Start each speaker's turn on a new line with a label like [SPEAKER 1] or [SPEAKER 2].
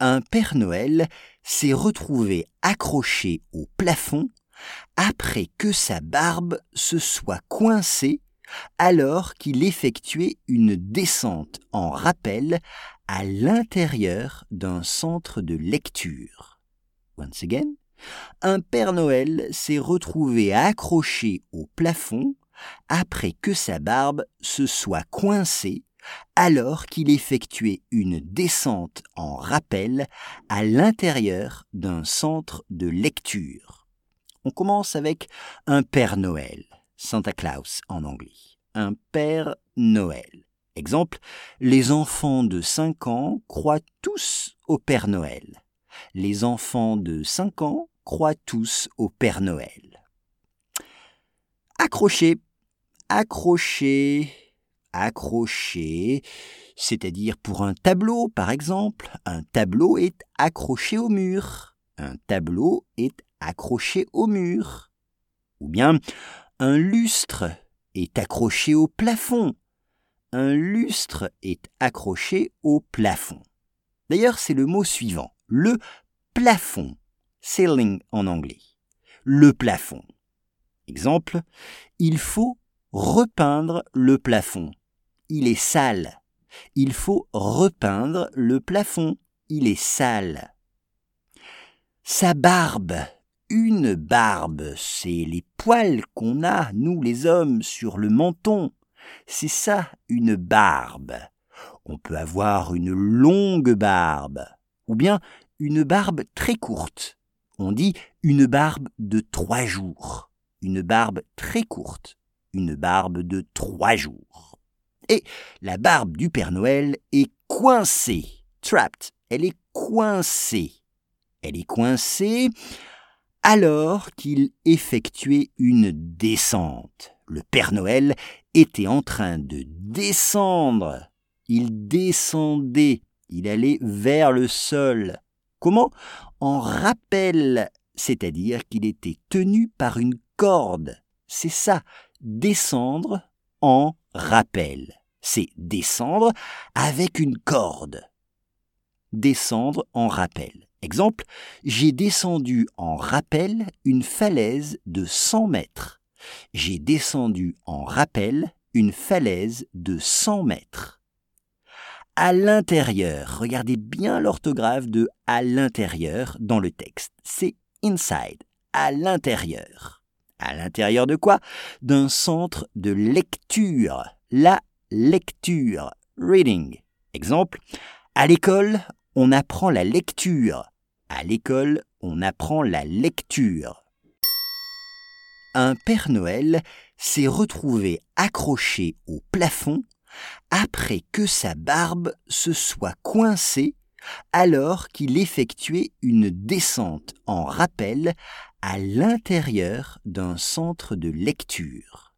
[SPEAKER 1] Un Père Noël s'est retrouvé accroché au plafond après que sa barbe se soit coincée alors qu'il effectuait une descente en rappel à l'intérieur d'un centre de lecture. Once again, un Père Noël s'est retrouvé accroché au plafond après que sa barbe se soit coincée alors qu'il effectuait une descente en rappel à l'intérieur d'un centre de lecture. On commence avec un Père Noël, Santa Claus en anglais. Un Père Noël. Exemple, les enfants de 5 ans croient tous au Père Noël. Les enfants de 5 ans croient tous au Père Noël. Accrocher, accrocher, accroché, c'est-à-dire pour un tableau, par exemple, un tableau est accroché au mur. Un tableau est accroché au mur. Ou bien un lustre est accroché au plafond. Un lustre est accroché au plafond. D'ailleurs, c'est le mot suivant, le plafond, ceiling en anglais. Le plafond. Exemple, il faut repeindre le plafond il est sale. Il faut repeindre le plafond, il est sale. Sa barbe, une barbe, c'est les poils qu'on a, nous les hommes, sur le menton. C'est ça, une barbe. On peut avoir une longue barbe, ou bien une barbe très courte. On dit une barbe de trois jours. Une barbe très courte. Une barbe de trois jours et la barbe du Père Noël est coincée. Trapped. Elle est coincée. Elle est coincée alors qu'il effectuait une descente. Le Père Noël était en train de descendre. Il descendait. Il allait vers le sol. Comment? En rappel, c'est-à-dire qu'il était tenu par une corde. C'est ça, descendre en rappel c'est descendre avec une corde. Descendre en rappel. Exemple, j'ai descendu en rappel une falaise de 100 mètres. J'ai descendu en rappel une falaise de 100 mètres. À l'intérieur, regardez bien l'orthographe de à l'intérieur dans le texte. C'est inside, à l'intérieur. À l'intérieur de quoi? D'un centre de lecture. Là lecture, reading. Exemple, à l'école, on apprend la lecture. À l'école, on apprend la lecture. Un Père Noël s'est retrouvé accroché au plafond après que sa barbe se soit coincée alors qu'il effectuait une descente en rappel à l'intérieur d'un centre de lecture.